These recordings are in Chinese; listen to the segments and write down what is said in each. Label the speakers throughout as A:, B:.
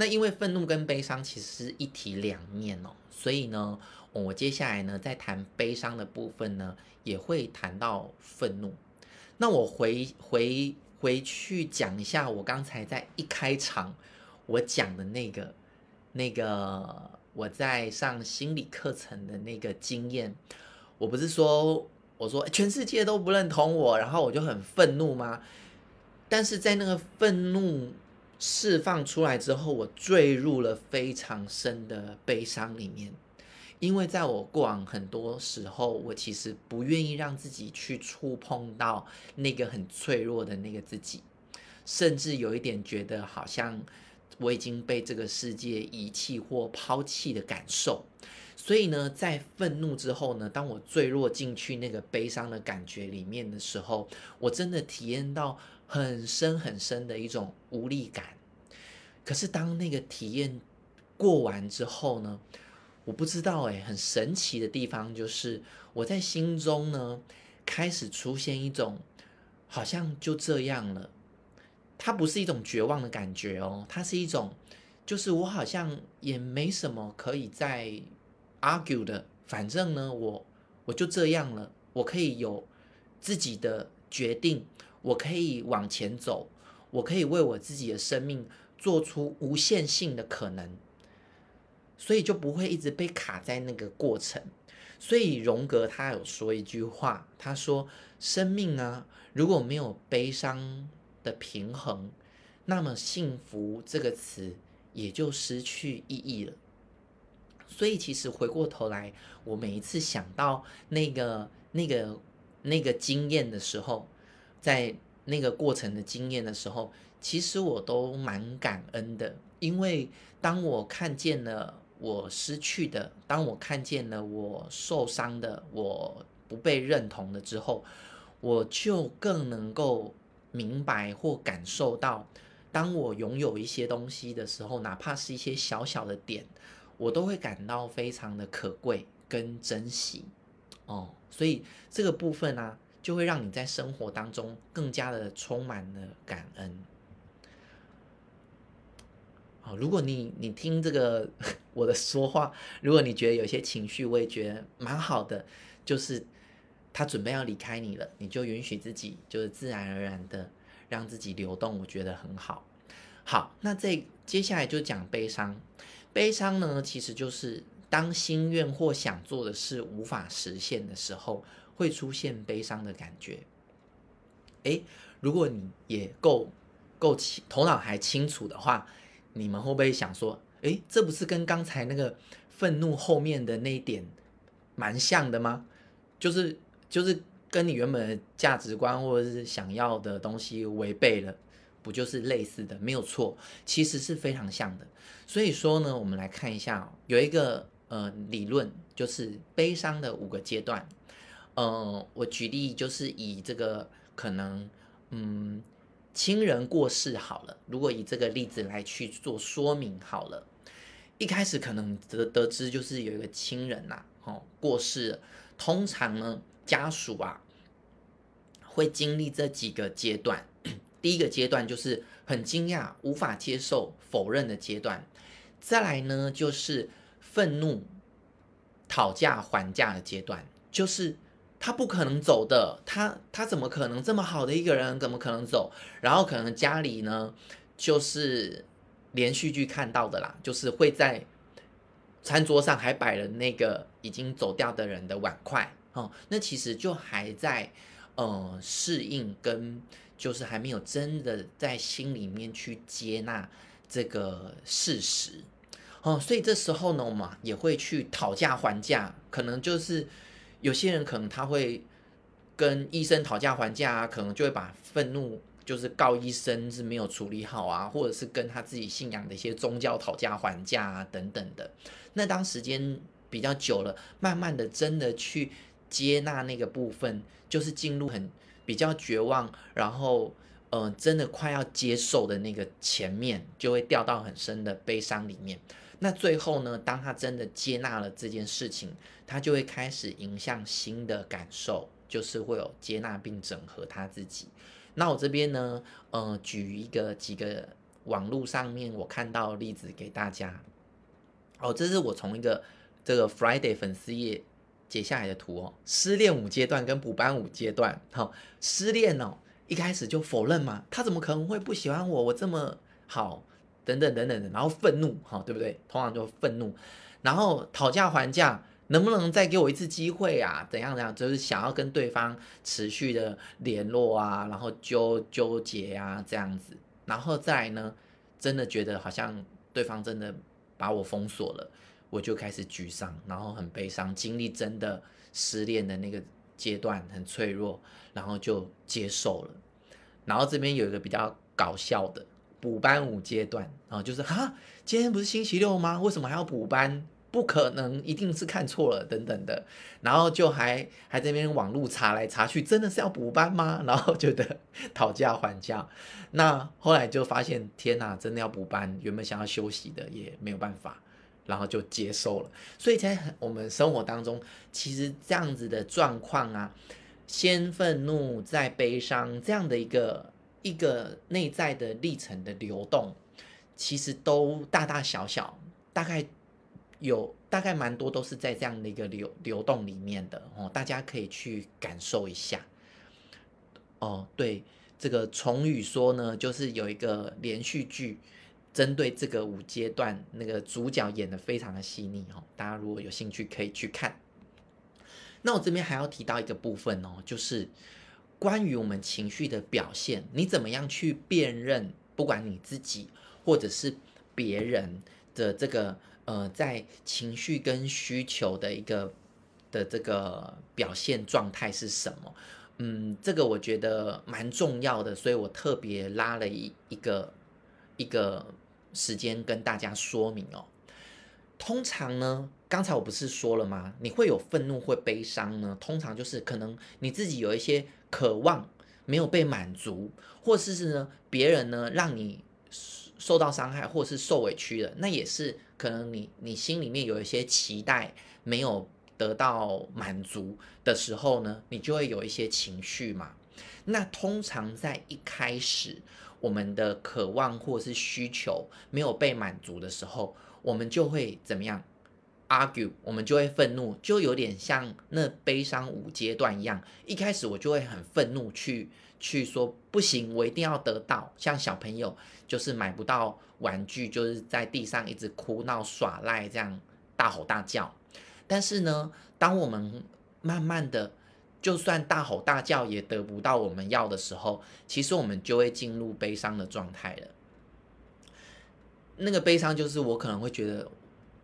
A: 那因为愤怒跟悲伤其实是一体两面哦，所以呢，我接下来呢在谈悲伤的部分呢，也会谈到愤怒。那我回回回去讲一下我刚才在一开场我讲的那个那个我在上心理课程的那个经验。我不是说我说全世界都不认同我，然后我就很愤怒吗？但是在那个愤怒释放出来之后，我坠入了非常深的悲伤里面，因为在我过往很多时候，我其实不愿意让自己去触碰到那个很脆弱的那个自己，甚至有一点觉得好像我已经被这个世界遗弃或抛弃的感受。所以呢，在愤怒之后呢，当我坠落进去那个悲伤的感觉里面的时候，我真的体验到。很深很深的一种无力感，可是当那个体验过完之后呢，我不知道诶，很神奇的地方就是我在心中呢开始出现一种好像就这样了，它不是一种绝望的感觉哦，它是一种就是我好像也没什么可以再 argue 的，反正呢我我就这样了，我可以有自己的决定。我可以往前走，我可以为我自己的生命做出无限性的可能，所以就不会一直被卡在那个过程。所以荣格他有说一句话，他说：“生命啊，如果没有悲伤的平衡，那么幸福这个词也就失去意义了。”所以其实回过头来，我每一次想到那个、那个、那个经验的时候，在那个过程的经验的时候，其实我都蛮感恩的，因为当我看见了我失去的，当我看见了我受伤的，我不被认同的之后，我就更能够明白或感受到，当我拥有一些东西的时候，哪怕是一些小小的点，我都会感到非常的可贵跟珍惜哦。所以这个部分呢、就会让你在生活当中更加的充满了感恩。好，如果你你听这个我的说话，如果你觉得有些情绪，我也觉得蛮好的，就是他准备要离开你了，你就允许自己，就是自然而然的让自己流动，我觉得很好。好，那这接下来就讲悲伤。悲伤呢，其实就是当心愿或想做的事无法实现的时候。会出现悲伤的感觉，诶，如果你也够够清，头脑还清楚的话，你们会不会想说，诶，这不是跟刚才那个愤怒后面的那一点蛮像的吗？就是就是跟你原本的价值观或者是想要的东西违背了，不就是类似的？没有错，其实是非常像的。所以说呢，我们来看一下，有一个呃理论，就是悲伤的五个阶段。嗯，我举例就是以这个可能，嗯，亲人过世好了。如果以这个例子来去做说明好了，一开始可能得得知就是有一个亲人呐、啊，哦，过世了。通常呢，家属啊会经历这几个阶段。第一个阶段就是很惊讶、无法接受、否认的阶段。再来呢，就是愤怒、讨价还价的阶段，就是。他不可能走的，他他怎么可能这么好的一个人，怎么可能走？然后可能家里呢，就是连续剧看到的啦，就是会在餐桌上还摆了那个已经走掉的人的碗筷哦。那其实就还在呃适应跟就是还没有真的在心里面去接纳这个事实哦。所以这时候呢，我们也会去讨价还价，可能就是。有些人可能他会跟医生讨价还价啊，可能就会把愤怒就是告医生是没有处理好啊，或者是跟他自己信仰的一些宗教讨价还价啊等等的。那当时间比较久了，慢慢的真的去接纳那个部分，就是进入很比较绝望，然后呃真的快要接受的那个前面，就会掉到很深的悲伤里面。那最后呢，当他真的接纳了这件事情，他就会开始迎向新的感受，就是会有接纳并整合他自己。那我这边呢，呃，举一个几个网络上面我看到的例子给大家。哦，这是我从一个这个 Friday 粉丝页截下来的图哦。失恋五阶段跟补班五阶段，好、哦，失恋哦，一开始就否认嘛，他怎么可能会不喜欢我？我这么好，等等等等的，然后愤怒，哈、对不对？通常就愤怒，然后讨价还价。能不能再给我一次机会啊？怎样怎样？就是想要跟对方持续的联络啊，然后纠纠结啊，这样子，然后再来呢，真的觉得好像对方真的把我封锁了，我就开始沮丧，然后很悲伤，经历真的失恋的那个阶段，很脆弱，然后就接受了。然后这边有一个比较搞笑的补班五阶段，然后就是哈，今天不是星期六吗？为什么还要补班？不可能，一定是看错了等等的，然后就还还在那边网路查来查去，真的是要补班吗？然后觉得讨价还价，那后来就发现天哪，真的要补班，原本想要休息的也没有办法，然后就接受了。所以在我们生活当中，其实这样子的状况啊，先愤怒再悲伤，这样的一个一个内在的历程的流动，其实都大大小小，大概。有大概蛮多都是在这样的一个流流动里面的哦，大家可以去感受一下。哦，对，这个崇宇说呢，就是有一个连续剧，针对这个五阶段，那个主角演得非常的细腻哦，大家如果有兴趣可以去看。那我这边还要提到一个部分哦，就是关于我们情绪的表现，你怎么样去辨认，不管你自己或者是别人的这个。呃，在情绪跟需求的一个的这个表现状态是什么？嗯，这个我觉得蛮重要的，所以我特别拉了一一个一个时间跟大家说明哦。通常呢，刚才我不是说了吗？你会有愤怒，会悲伤呢？通常就是可能你自己有一些渴望没有被满足，或者是呢，别人呢让你受到伤害，或是受委屈了，那也是。可能你你心里面有一些期待没有得到满足的时候呢，你就会有一些情绪嘛。那通常在一开始，我们的渴望或是需求没有被满足的时候，我们就会怎么样？argue，我们就会愤怒，就有点像那悲伤五阶段一样。一开始我就会很愤怒去。去说不行，我一定要得到。像小朋友就是买不到玩具，就是在地上一直哭闹耍赖，这样大吼大叫。但是呢，当我们慢慢的，就算大吼大叫也得不到我们要的时候，其实我们就会进入悲伤的状态了。那个悲伤就是我可能会觉得，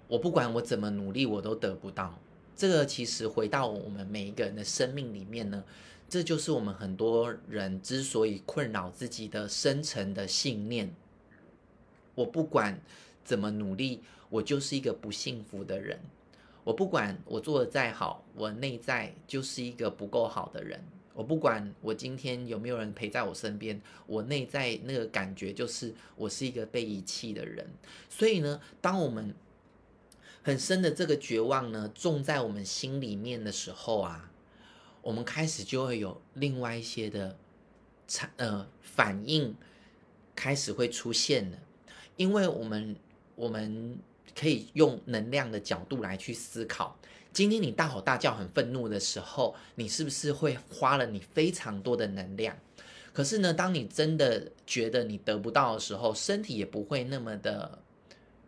A: 我不管我怎么努力，我都得不到。这个其实回到我们每一个人的生命里面呢。这就是我们很多人之所以困扰自己的深层的信念。我不管怎么努力，我就是一个不幸福的人。我不管我做的再好，我内在就是一个不够好的人。我不管我今天有没有人陪在我身边，我内在那个感觉就是我是一个被遗弃的人。所以呢，当我们很深的这个绝望呢，种在我们心里面的时候啊。我们开始就会有另外一些的产呃反应开始会出现了，因为我们我们可以用能量的角度来去思考。今天你大吼大叫很愤怒的时候，你是不是会花了你非常多的能量？可是呢，当你真的觉得你得不到的时候，身体也不会那么的。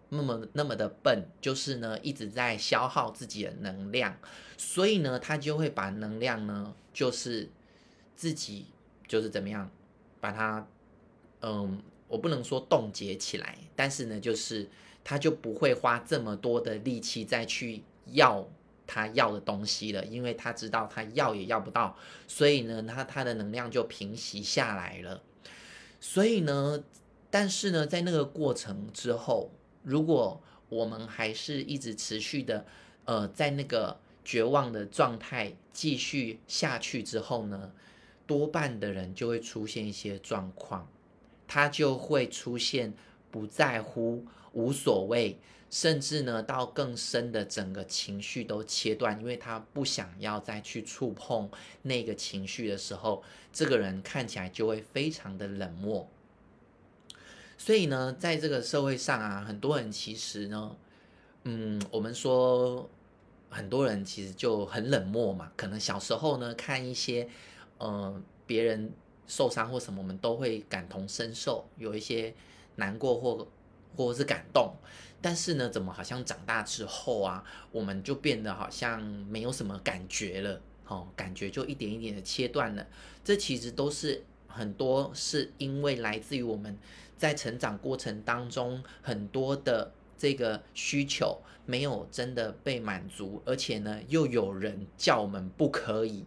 A: 那么那么的笨，就是呢一直在消耗自己的能量，所以呢他就会把能量呢就是自己就是怎么样把它嗯，我不能说冻结起来，但是呢就是他就不会花这么多的力气再去要他要的东西了，因为他知道他要也要不到，所以呢他他的能量就平息下来了。所以呢，但是呢在那个过程之后。如果我们还是一直持续的，呃，在那个绝望的状态继续下去之后呢，多半的人就会出现一些状况，他就会出现不在乎、无所谓，甚至呢到更深的整个情绪都切断，因为他不想要再去触碰那个情绪的时候，这个人看起来就会非常的冷漠。所以呢，在这个社会上啊，很多人其实呢，嗯，我们说很多人其实就很冷漠嘛。可能小时候呢，看一些呃别人受伤或什么，我们都会感同身受，有一些难过或或者是感动。但是呢，怎么好像长大之后啊，我们就变得好像没有什么感觉了，哦，感觉就一点一点的切断了。这其实都是很多是因为来自于我们。在成长过程当中，很多的这个需求没有真的被满足，而且呢，又有人叫我们不可以，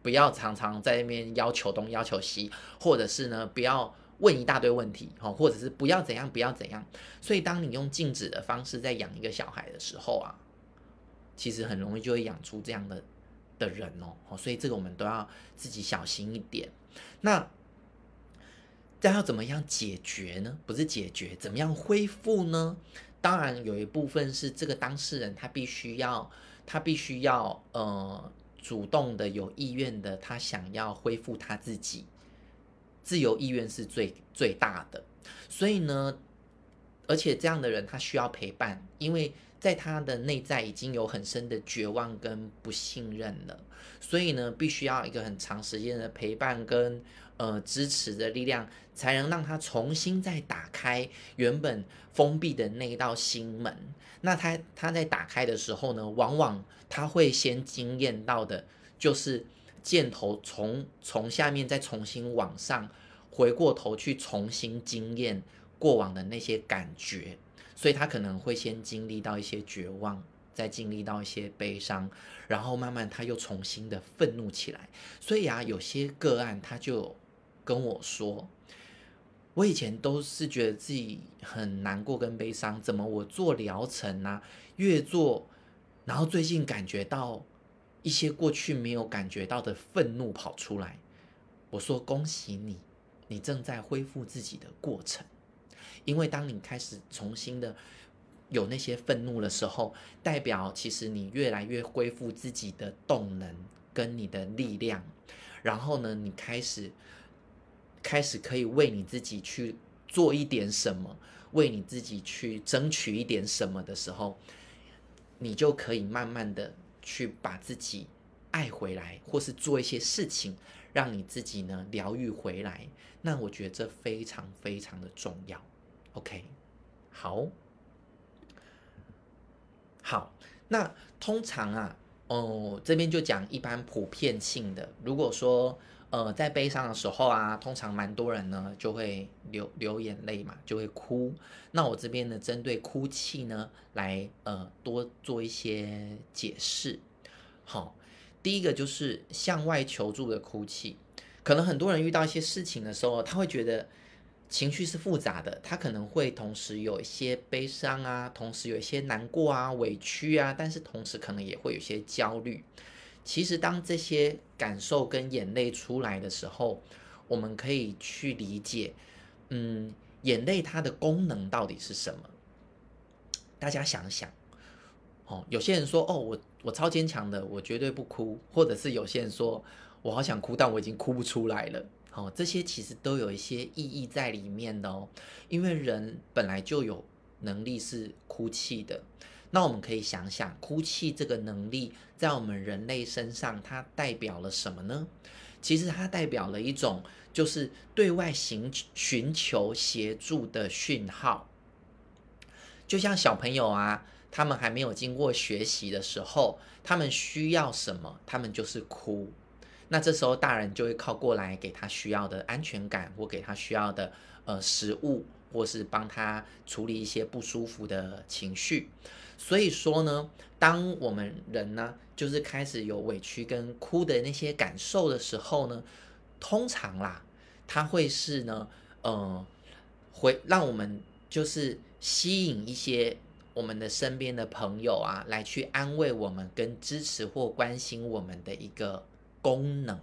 A: 不要常常在那边要求东要求西，或者是呢，不要问一大堆问题，或者是不要怎样不要怎样。所以，当你用禁止的方式在养一个小孩的时候啊，其实很容易就会养出这样的的人哦。所以，这个我们都要自己小心一点。那。这要怎么样解决呢？不是解决，怎么样恢复呢？当然有一部分是这个当事人他必须要，他必须要呃主动的、有意愿的，他想要恢复他自己，自由意愿是最最大的。所以呢，而且这样的人他需要陪伴，因为在他的内在已经有很深的绝望跟不信任了，所以呢，必须要一个很长时间的陪伴跟。呃，支持的力量才能让他重新再打开原本封闭的那一道心门。那他他在打开的时候呢，往往他会先惊艳到的，就是箭头从从下面再重新往上，回过头去重新经验过往的那些感觉。所以他可能会先经历到一些绝望，再经历到一些悲伤，然后慢慢他又重新的愤怒起来。所以啊，有些个案他就。跟我说，我以前都是觉得自己很难过跟悲伤，怎么我做疗程啊，越做，然后最近感觉到一些过去没有感觉到的愤怒跑出来。我说恭喜你，你正在恢复自己的过程，因为当你开始重新的有那些愤怒的时候，代表其实你越来越恢复自己的动能跟你的力量，然后呢，你开始。开始可以为你自己去做一点什么，为你自己去争取一点什么的时候，你就可以慢慢的去把自己爱回来，或是做一些事情，让你自己呢疗愈回来。那我觉得这非常非常的重要。OK，好，好，那通常啊，哦，这边就讲一般普遍性的，如果说。呃，在悲伤的时候啊，通常蛮多人呢就会流流眼泪嘛，就会哭。那我这边呢，针对哭泣呢，来呃多做一些解释。好，第一个就是向外求助的哭泣。可能很多人遇到一些事情的时候，他会觉得情绪是复杂的，他可能会同时有一些悲伤啊，同时有一些难过啊、委屈啊，但是同时可能也会有些焦虑。其实，当这些感受跟眼泪出来的时候，我们可以去理解，嗯，眼泪它的功能到底是什么？大家想想，哦，有些人说，哦，我我超坚强的，我绝对不哭，或者是有些人说我好想哭，但我已经哭不出来了。哦，这些其实都有一些意义在里面的哦，因为人本来就有能力是哭泣的。那我们可以想想，哭泣这个能力在我们人类身上，它代表了什么呢？其实它代表了一种，就是对外寻寻求协助的讯号。就像小朋友啊，他们还没有经过学习的时候，他们需要什么，他们就是哭。那这时候大人就会靠过来，给他需要的安全感，或给他需要的呃食物，或是帮他处理一些不舒服的情绪。所以说呢，当我们人呢，就是开始有委屈跟哭的那些感受的时候呢，通常啦，它会是呢，呃，会让我们就是吸引一些我们的身边的朋友啊，来去安慰我们跟支持或关心我们的一个功能。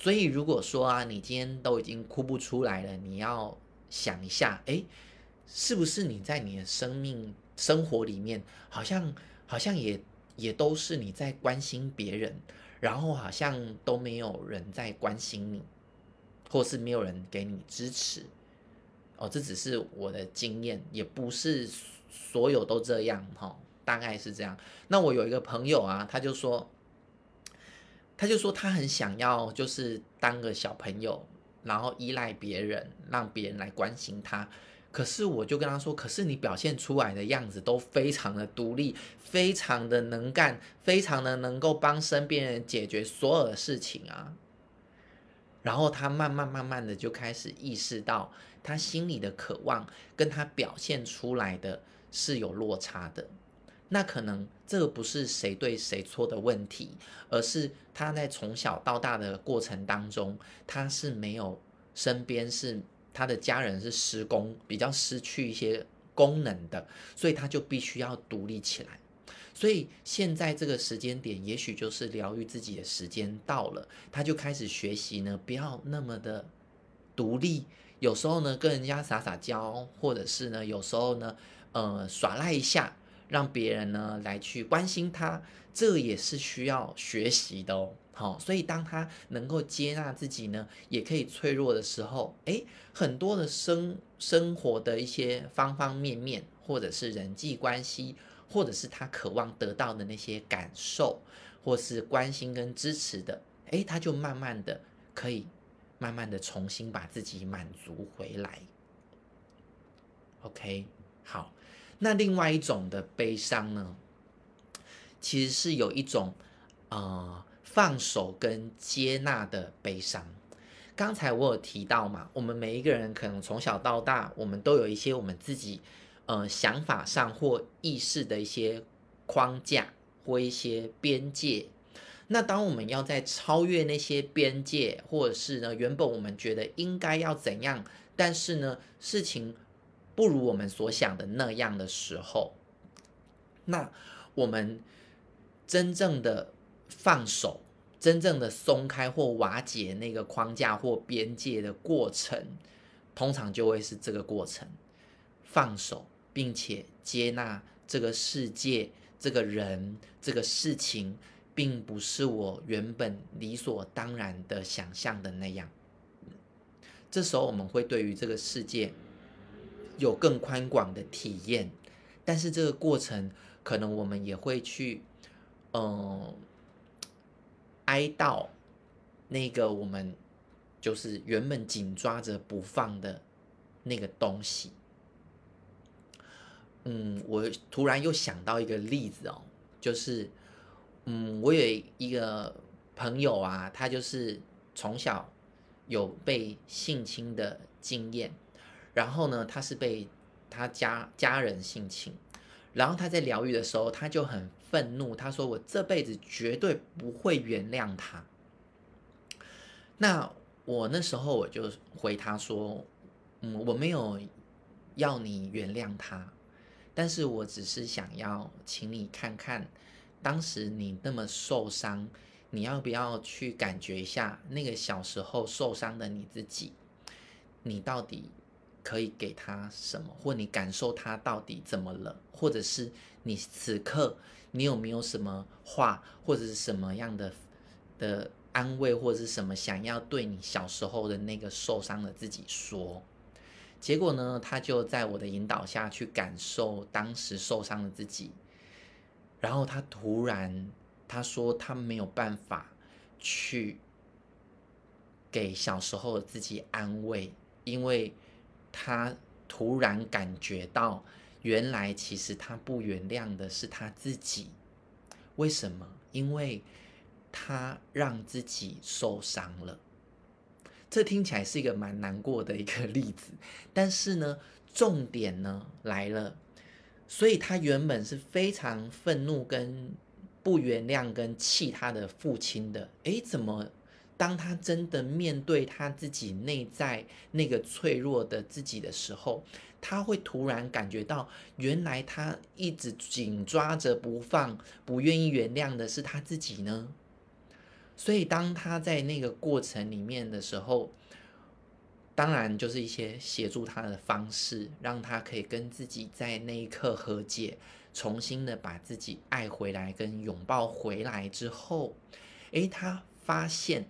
A: 所以如果说啊，你今天都已经哭不出来了，你要想一下，诶，是不是你在你的生命？生活里面好像好像也也都是你在关心别人，然后好像都没有人在关心你，或是没有人给你支持。哦，这只是我的经验，也不是所有都这样哈、哦，大概是这样。那我有一个朋友啊，他就说，他就说他很想要就是当个小朋友，然后依赖别人，让别人来关心他。可是我就跟他说，可是你表现出来的样子都非常的独立，非常的能干，非常的能够帮身边人解决所有的事情啊。然后他慢慢慢慢的就开始意识到，他心里的渴望跟他表现出来的是有落差的。那可能这个不是谁对谁错的问题，而是他在从小到大的过程当中，他是没有身边是。他的家人是失功，比较失去一些功能的，所以他就必须要独立起来。所以现在这个时间点，也许就是疗愈自己的时间到了，他就开始学习呢，不要那么的独立。有时候呢，跟人家撒撒娇，或者是呢，有时候呢，呃，耍赖一下，让别人呢来去关心他，这也是需要学习的哦。好，所以当他能够接纳自己呢，也可以脆弱的时候，诶，很多的生生活的一些方方面面，或者是人际关系，或者是他渴望得到的那些感受，或是关心跟支持的，诶，他就慢慢的可以慢慢的重新把自己满足回来。OK，好，那另外一种的悲伤呢，其实是有一种啊。呃放手跟接纳的悲伤，刚才我有提到嘛，我们每一个人可能从小到大，我们都有一些我们自己呃想法上或意识的一些框架或一些边界。那当我们要在超越那些边界，或者是呢原本我们觉得应该要怎样，但是呢事情不如我们所想的那样的时候，那我们真正的。放手，真正的松开或瓦解那个框架或边界的过程，通常就会是这个过程：放手，并且接纳这个世界、这个人、这个事情，并不是我原本理所当然的想象的那样。这时候，我们会对于这个世界有更宽广的体验，但是这个过程，可能我们也会去，嗯、呃。哀悼那个我们就是原本紧抓着不放的那个东西。嗯，我突然又想到一个例子哦，就是嗯，我有一个朋友啊，他就是从小有被性侵的经验，然后呢，他是被他家家人性侵。然后他在疗愈的时候，他就很愤怒。他说：“我这辈子绝对不会原谅他。”那我那时候我就回他说：“嗯，我没有要你原谅他，但是我只是想要请你看看，当时你那么受伤，你要不要去感觉一下那个小时候受伤的你自己？你到底？”可以给他什么，或你感受他到底怎么了，或者是你此刻你有没有什么话，或者是什么样的的安慰，或者是什么想要对你小时候的那个受伤的自己说？结果呢，他就在我的引导下去感受当时受伤的自己，然后他突然他说他没有办法去给小时候的自己安慰，因为。他突然感觉到，原来其实他不原谅的是他自己。为什么？因为他让自己受伤了。这听起来是一个蛮难过的一个例子，但是呢，重点呢来了。所以他原本是非常愤怒、跟不原谅、跟气他的父亲的。诶，怎么？当他真的面对他自己内在那个脆弱的自己的时候，他会突然感觉到，原来他一直紧抓着不放、不愿意原谅的是他自己呢。所以，当他在那个过程里面的时候，当然就是一些协助他的方式，让他可以跟自己在那一刻和解，重新的把自己爱回来跟拥抱回来之后，诶，他发现。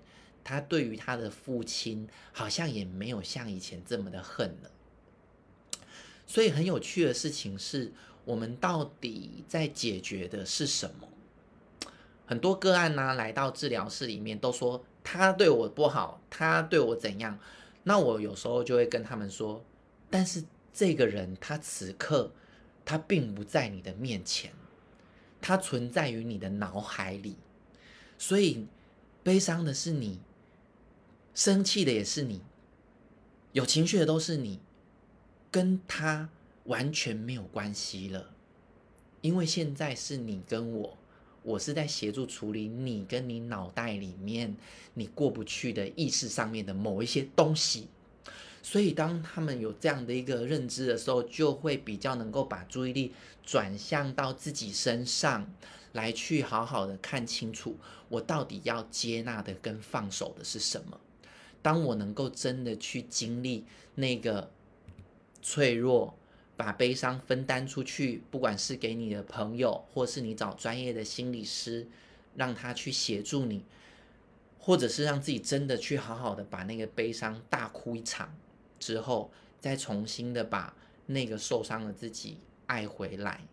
A: 他对于他的父亲好像也没有像以前这么的恨了，所以很有趣的事情是，我们到底在解决的是什么？很多个案呢、来到治疗室里面都说他对我不好，他对我怎样？那我有时候就会跟他们说，但是这个人他此刻他并不在你的面前，他存在于你的脑海里，所以悲伤的是你，生气的也是你，有情绪的都是你。跟他完全没有关系了，因为现在是你跟我，我是在协助处理你跟你脑袋里面你过不去的意识上面的某一些东西，所以当他们有这样的一个认知的时候，就会比较能够把注意力转向到自己身上来，去好好的看清楚我到底要接纳的跟放手的是什么。当我能够真的去经历那个。脆弱，把悲伤分担出去，不管是给你的朋友，或是你找专业的心理师，让他去协助你，或者是让自己真的去好好的把那个悲伤大哭一场之后，再重新的把那个受伤的自己爱回来。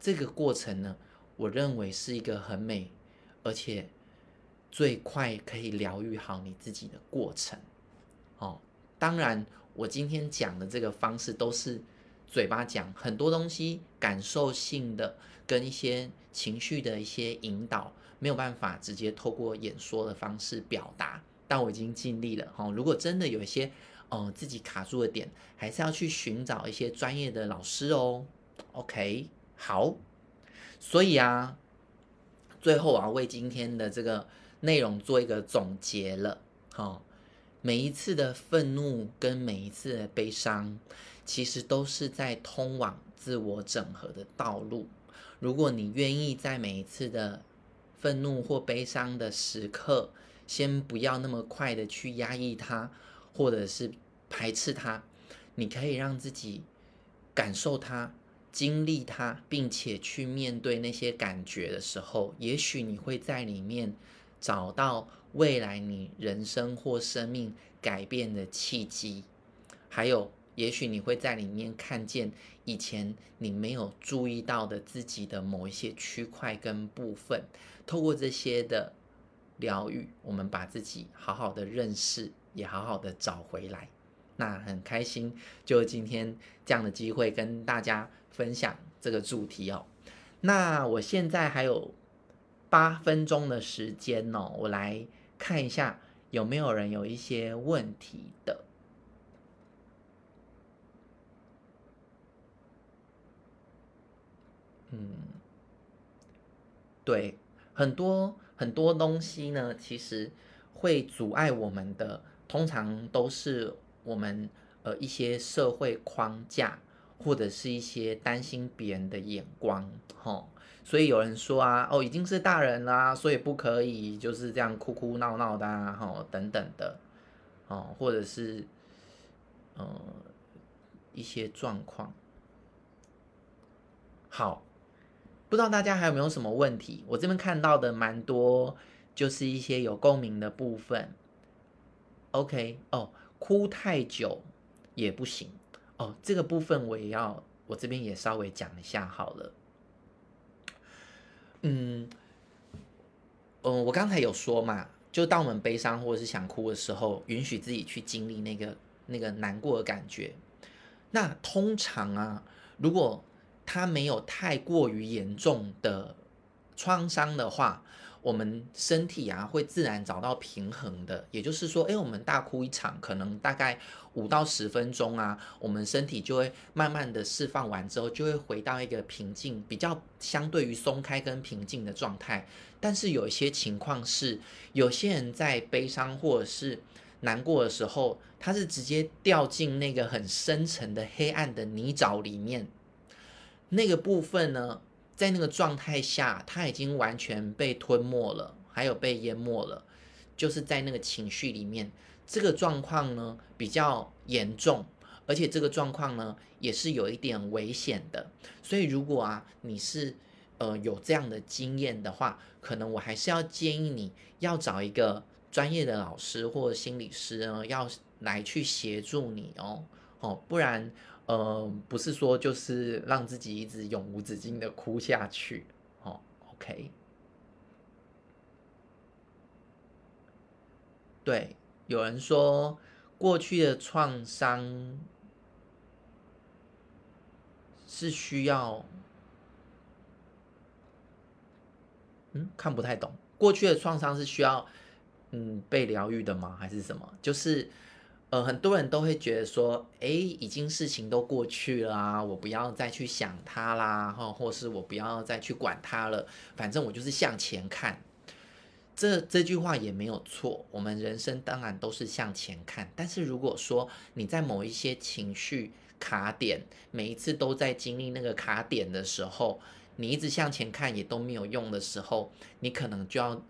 A: 这个过程呢，我认为是一个很美，而且最快可以疗愈好你自己的过程。哦，当然。我今天讲的这个方式都是嘴巴讲，很多东西感受性的跟一些情绪的一些引导，没有办法直接透过演说的方式表达，但我已经尽力了哈。如果真的有一些呃自己卡住的点，还是要去寻找一些专业的老师哦。OK，好，所以啊，最后啊为今天的这个内容做一个总结了，哈。每一次的愤怒跟每一次的悲伤，其实都是在通往自我整合的道路。如果你愿意在每一次的愤怒或悲伤的时刻，先不要那么快的去压抑它，或者是排斥它，你可以让自己感受它、经历它，并且去面对那些感觉的时候，也许你会在里面找到。未来你人生或生命改变的契机，还有，也许你会在里面看见以前你没有注意到的自己的某一些区块跟部分。透过这些的疗愈，我们把自己好好的认识，也好好的找回来。那很开心，就今天这样的机会跟大家分享这个主题哦。那我现在还有八分钟的时间哦，我来。看一下有没有人有一些问题的。嗯，对，很多很多东西呢，其实会阻碍我们的，通常都是我们呃一些社会框架，或者是一些担心别人的眼光，吼。所以有人说啊，哦，已经是大人啦，所以不可以就是这样哭哭闹闹的啊，吼，等等的，哦，或者是，呃，一些状况。好，不知道大家还有没有什么问题？我这边看到的蛮多，就是一些有共鸣的部分。OK，哦，哭太久也不行。哦，这个部分我也要，我这边也稍微讲一下好了。嗯，嗯，我刚才有说嘛，就当我们悲伤或者是想哭的时候，允许自己去经历那个那个难过的感觉。那通常啊，如果他没有太过于严重的创伤的话，我们身体啊会自然找到平衡的。也就是说，诶，我们大哭一场，可能大概。五到十分钟啊，我们身体就会慢慢的释放完之后，就会回到一个平静，比较相对于松开跟平静的状态。但是有一些情况是，有些人在悲伤或者是难过的时候，他是直接掉进那个很深沉的黑暗的泥沼里面。那个部分呢，在那个状态下，他已经完全被吞没了，还有被淹没了，就是在那个情绪里面。这个状况呢比较严重，而且这个状况呢也是有一点危险的。所以如果啊你是呃有这样的经验的话，可能我还是要建议你要找一个专业的老师或心理师呢，要来去协助你哦哦，不然呃，不是说就是让自己一直永无止境的哭下去。哦，OK。对，有人说过去的创伤是需要，嗯，看不太懂。过去的创伤是需要，嗯，被疗愈的吗？还是什么？就是，呃，很多人都会觉得说，哎，已经事情都过去了啊，我不要再去想它啦，哈，或是我不要再去管它了，反正我就是向前看。这这句话也没有错，我们人生当然都是向前看。但是如果说你在某一些情绪卡点，每一次都在经历那个卡点的时候，你一直向前看也都没有用的时候，你可能就要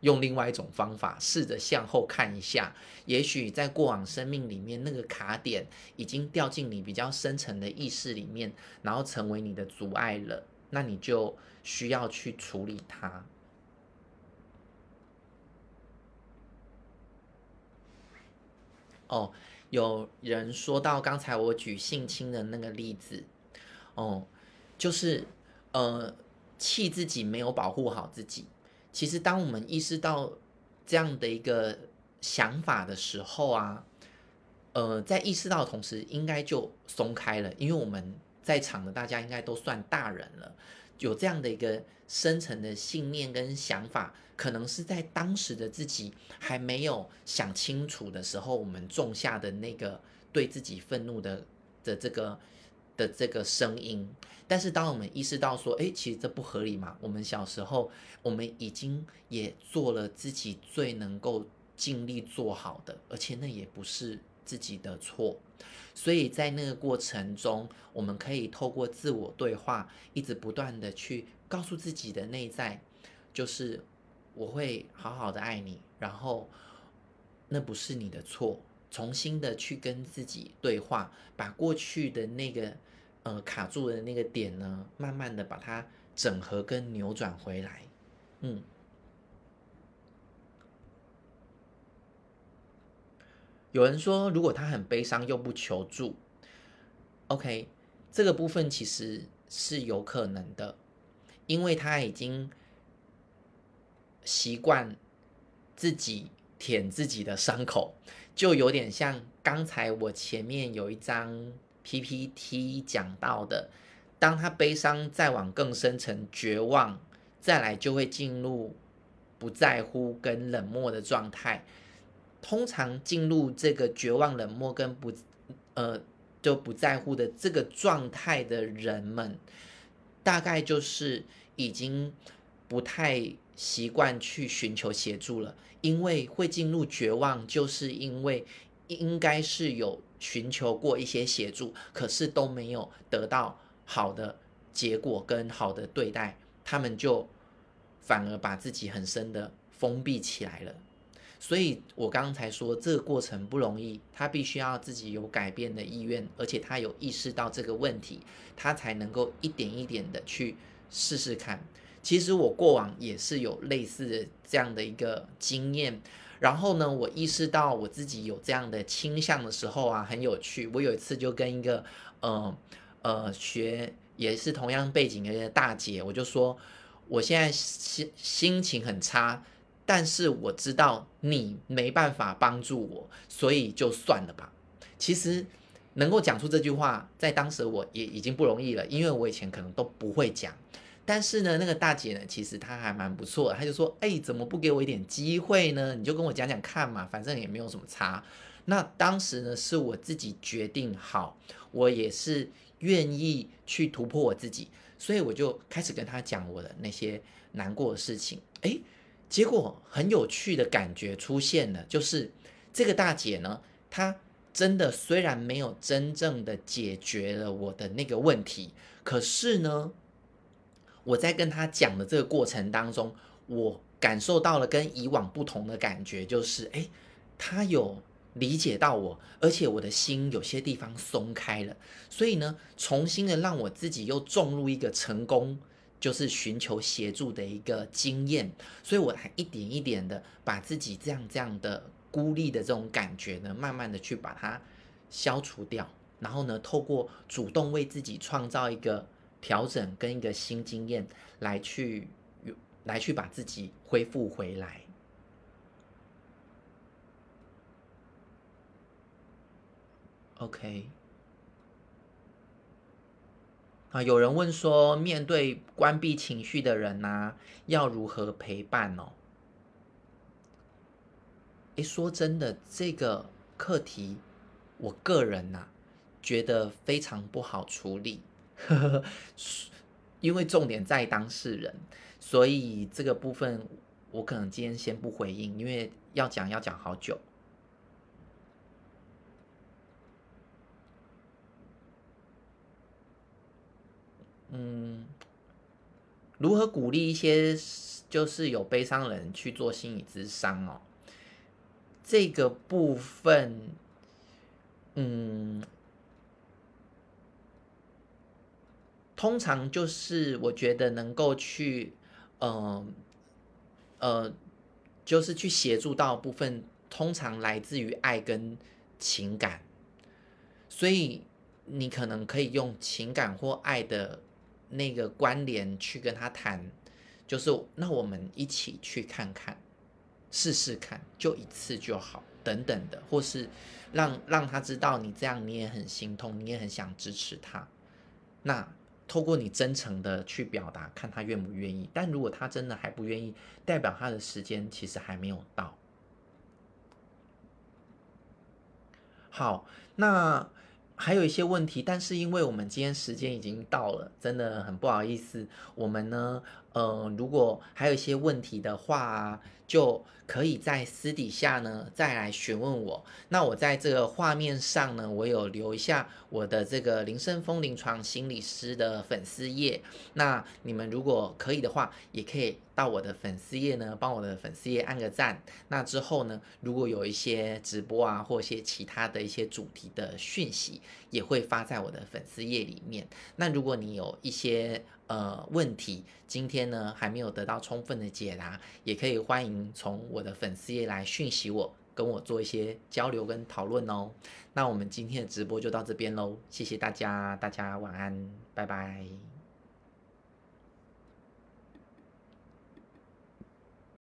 A: 用另外一种方法，试着向后看一下。也许在过往生命里面，那个卡点已经掉进你比较深层的意识里面，然后成为你的阻碍了，那你就需要去处理它。哦，有人说到刚才我举性侵的那个例子，哦，就是呃，气自己没有保护好自己。其实，当我们意识到这样的一个想法的时候啊，呃，在意识到的同时，应该就松开了，因为我们在场的大家应该都算大人了。有这样的一个深层的信念跟想法，可能是在当时的自己还没有想清楚的时候，我们种下的那个对自己愤怒的的这个的这个声音。但是当我们意识到说，诶，其实这不合理嘛，我们小时候我们已经也做了自己最能够尽力做好的，而且那也不是自己的错。所以在那个过程中，我们可以透过自我对话，一直不断的去告诉自己的内在，就是我会好好的爱你，然后那不是你的错，重新的去跟自己对话，把过去的那个呃卡住的那个点呢，慢慢的把它整合跟扭转回来，嗯。有人说，如果他很悲伤又不求助，OK，这个部分其实是有可能的，因为他已经习惯自己舔自己的伤口，就有点像刚才我前面有一张 PPT 讲到的，当他悲伤再往更深层绝望，再来就会进入不在乎跟冷漠的状态。通常进入这个绝望、冷漠跟不，呃，就不在乎的这个状态的人们，大概就是已经不太习惯去寻求协助了。因为会进入绝望，就是因为应该是有寻求过一些协助，可是都没有得到好的结果跟好的对待，他们就反而把自己很深的封闭起来了。所以，我刚才说这个过程不容易，他必须要自己有改变的意愿，而且他有意识到这个问题，他才能够一点一点的去试试看。其实我过往也是有类似的这样的一个经验，然后呢，我意识到我自己有这样的倾向的时候啊，很有趣。我有一次就跟一个呃呃学也是同样背景的大姐，我就说我现在心心情很差。但是我知道你没办法帮助我，所以就算了吧。其实能够讲出这句话，在当时我也已经不容易了，因为我以前可能都不会讲。但是呢，那个大姐呢，其实她还蛮不错的，她就说：“哎，怎么不给我一点机会呢？你就跟我讲讲看嘛，反正也没有什么差。”那当时呢，是我自己决定好，我也是愿意去突破我自己，所以我就开始跟她讲我的那些难过的事情。哎。结果很有趣的感觉出现了，就是这个大姐呢，她真的虽然没有真正的解决了我的那个问题，可是呢，我在跟他讲的这个过程当中，我感受到了跟以往不同的感觉，就是诶，他有理解到我，而且我的心有些地方松开了，所以呢，重新的让我自己又种入一个成功。就是寻求协助的一个经验，所以我还一点一点的把自己这样这样的孤立的这种感觉呢，慢慢的去把它消除掉。然后呢，透过主动为自己创造一个调整跟一个新经验，来去来去把自己恢复回来。OK。啊，有人问说，面对关闭情绪的人呢、要如何陪伴哦？诶，说真的，这个课题，我个人呐、啊，觉得非常不好处理，呵呵，因为重点在当事人，所以这个部分我可能今天先不回应，因为要讲要讲好久。嗯，如何鼓励一些就是有悲伤人去做心理咨商哦？这个部分，嗯，通常就是我觉得能够去，呃，呃，就是去协助到部分，通常来自于爱跟情感，所以你可能可以用情感或爱的。那个关联去跟他谈，就是那我们一起去看看，试试看，就一次就好，等等的，或是让让他知道你这样你也很心痛，你也很想支持他。那透过你真诚的去表达，看他愿不愿意。但如果他真的还不愿意，代表他的时间其实还没有到。好，那。还有一些问题，但是因为我们今天时间已经到了，真的很不好意思。我们呢，呃，如果还有一些问题的话，就可以在私底下呢再来询问我。那我在这个画面上呢，我有留一下我的这个林胜峰临床心理师的粉丝页。那你们如果可以的话，也可以到我的粉丝页呢，帮我的粉丝页按个赞。那之后呢，如果有一些直播啊，或一些其他的一些主题的讯息，也会发在我的粉丝页里面。那如果你有一些呃问题，今天呢还没有得到充分的解答，也可以欢迎从我的粉丝页来讯息我，跟我做一些交流跟讨论哦。那我们今天的直播就到这边喽，谢谢大家，大家晚安，拜拜。